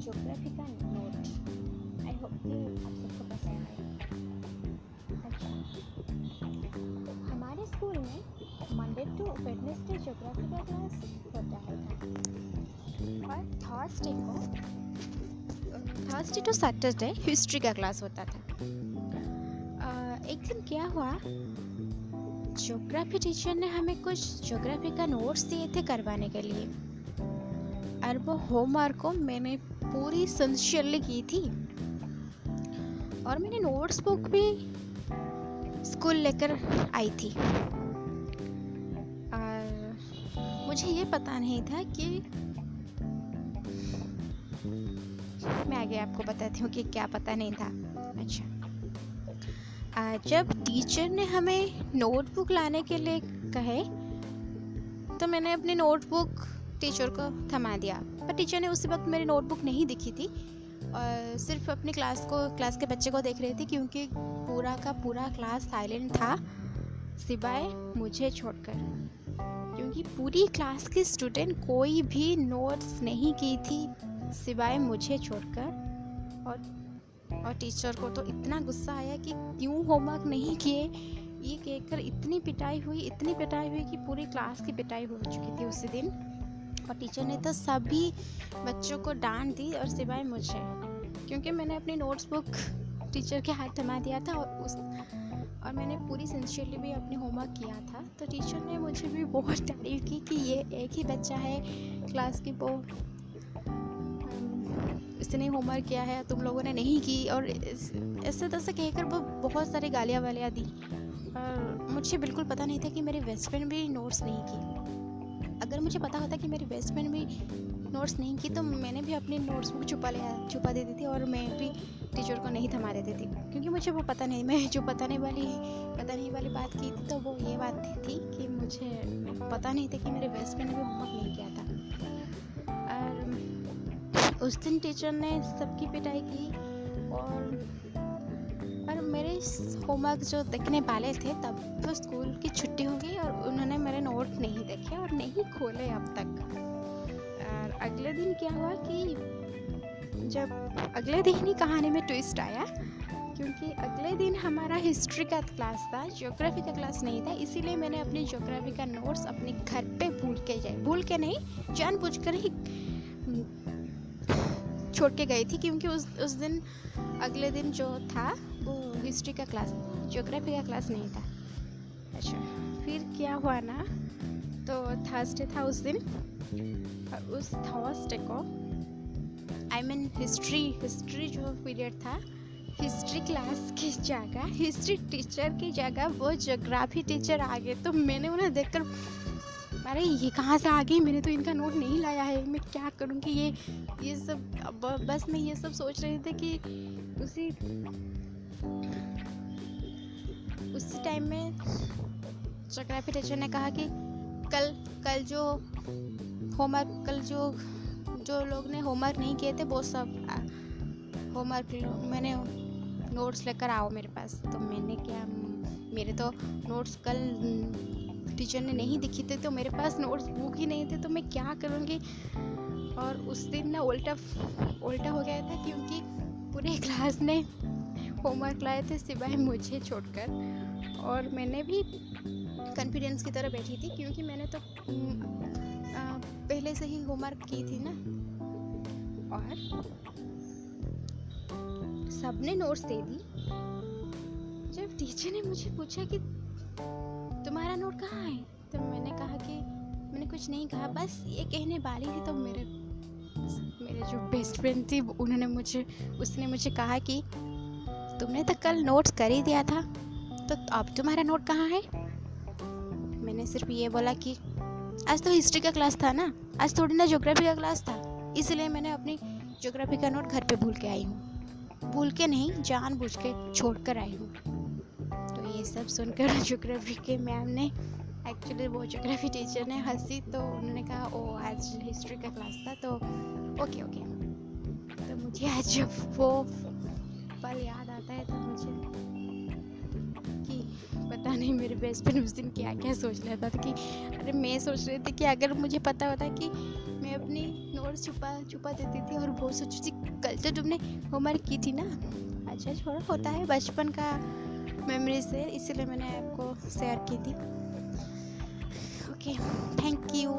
Geography का note I hope कि आप सबको पसंद आए अच्छा हमारे स्कूल में मंडे टू वेडनेसडे ज्योग्राफी का क्लास होता है। था और थर्सडे को थर्सडे टू सैटरडे हिस्ट्री का क्लास होता था। अ, एक दिन क्या हुआ? ज्योग्राफी टीचर ने हमें कुछ ज्योग्राफी का नोट्स दिए थे करवाने के लिए। और वो होमवर्क को मैंने पूरी सिंसियरली की थी। और मैंने नोट्स बुक भी स्कूल लेकर आई थी। और मुझे ये पता नहीं था कि मैं आगे आपको बताती हूँ कि क्या पता नहीं था। अच्छा। आ, जब टीचर ने हमें नोटबुक लाने के लिए कहे तो मैंने अपनी नोटबुक टीचर को थमा दिया। पर टीचर ने उसी वक्त मेरी नोटबुक नहीं दिखी थी। और सिर्फ़ अपनी क्लास को क्लास के बच्चे को देख रही थी क्योंकि पूरा का पूरा क्लास साइलेंट था। सिवाय मुझे छोड़कर। क्योंकि पूरी क्लास की स्टूडेंट कोई भी नोट्स नहीं की थी। सिवाय मुझे छोड़कर। और और टीचर को तो इतना गुस्सा आया कि क्यों होमवर्क नहीं किए? ये कहकर इतनी पिटाई हुई, इतनी पिटाई हुई कि पूरी क्लास की पिटाई हो चुकी थी उसी दिन। और टीचर ने तो सभी बच्चों को डांट दी और सिवाय मुझे, क्योंकि मैंने अपनी नोट्स बुक टीचर के हाथ थमा दिया था और उस, और मैंने पूरी सिंसियरली भी अपनी होमवर्क किया था। तो टीचर ने मुझे भी बहुत तारीफ़ की कि ये एक ही बच्चा है क्लास की, वो इसने होमवर्क किया है, तुम लोगों ने नहीं की और ऐसे तैसे कहकर वो बहुत सारी गालियाँ वालियाँ दी। और मुझे बिल्कुल पता नहीं था कि मेरी बेस्ट फ्रेंड भी नोट्स नहीं की। अगर मुझे पता होता कि मेरी बेस्ट फ्रेंड भी नोट्स नहीं की तो मैंने भी अपनी नोट्स बुक छुपा लिया, छुपा देती थी और मैं भी टीचर को नहीं थमा देती थी। क्योंकि मुझे वो पता नहीं, मैं जो पता नहीं वाली, पता नहीं वाली बात की थी तो वो ये बात थी कि मुझे पता नहीं था कि मेरे बेस्ट फ्रेंड ने भी होमवर्क नहीं किया था। और उस दिन टीचर ने सबकी पिटाई की और होमवर्क जो देखने वाले थे, तब तो स्कूल की छुट्टी हो गई और उन्होंने मेरे नोट नहीं देखे और नहीं खोले अब तक। और अगले दिन क्या हुआ कि जब अगले दिन ही कहानी में ट्विस्ट आया, क्योंकि अगले दिन हमारा हिस्ट्री का क्लास था ज्योग्राफी का क्लास नहीं था, इसीलिए मैंने अपनी ज्योग्राफी का नोट्स अपने घर पे भूल के जाए भूल के नहीं, जानबूझकर ही छोड़ के गई थी, क्योंकि उस उस दिन, अगले दिन जो था हिस्ट्री का क्लास ज्योग्राफी का क्लास नहीं था। अच्छा फिर क्या हुआ ना तो थर्सडे था उस दिन और उस थर्सडे को आई मीन हिस्ट्री हिस्ट्री जो पीरियड था हिस्ट्री क्लास की जगह हिस्ट्री टीचर की जगह वो ज्योग्राफी टीचर आ गए। तो मैंने उन्हें देखकर, अरे ये कहाँ से आ गई? मैंने तो इनका नोट नहीं लाया है। मैं क्या करूँगी ये ये सब बस मैं ये सब सोच रही थी कि उसी उसी टाइम में ज्योग्राफी टीचर ने कहा कि कल कल जो होमवर्क कल जो जो लोग ने होमवर्क नहीं किए थे, वो सब होमवर्क मैंने नोट्स लेकर आओ मेरे पास। तो मैंने क्या, मेरे तो नोट्स कल टीचर ने नहीं दिखी थे तो मेरे पास नोट्स बुक ही नहीं थे तो मैं क्या करूँगी? और उस दिन ना उल्टा उल्टा हो गया था, क्योंकि पूरे क्लास ने होमवर्क लाए थे सिवाय मुझे छोड़कर। और मैंने भी कॉन्फिडेंस की तरह बैठी थी क्योंकि मैंने तो पहले से ही होमवर्क की थी ना। और सबने नोट्स दे दी जब टीचर ने मुझे पूछा कि, तुम्हारा नोट कहाँ है? तो मैंने कहा कि, मैंने कुछ नहीं कहा, बस ये कहने वाली थी। तो मेरे मेरे जो बेस्ट फ्रेंड थी, उन्होंने मुझे, उसने मुझे कहा कि तुमने तो कल नोट्स कर ही दिया था। तो अब तुम्हारा नोट कहाँ है? मैंने सिर्फ़ ये बोला कि आज तो हिस्ट्री का क्लास था ना? आज थोड़ी ना ज्योग्राफी का क्लास था। इसलिए मैंने अपनी ज्योग्राफी का नोट घर पे भूल के आई हूँ। भूल के नहीं, जानबूझ के छोड़ कर आई हूँ। तो ये सब सुनकर ज्योग्राफी के मैम ने एक्चुअली वो ज्योग्राफी टीचर ने हँसी तो उन्होंने कहा, ओ, आज हिस्ट्री का क्लास था। तो ओके ओके तो मुझे आज वो पल याद मेरे बेस्ट फ्रेंड उस दिन क्या क्या सोच रहा था कि, अरे मैं सोच रही थी कि अगर मुझे पता होता कि मैं अपनी नोट्स छुपा छुपा देती थी और बहुत सोची थी, कल तो तुमने होमवर्क की थी ना? अच्छा छोड़ा होता है बचपन का मेमोरी से इसीलिए मैंने आपको शेयर की थी। Okay thank you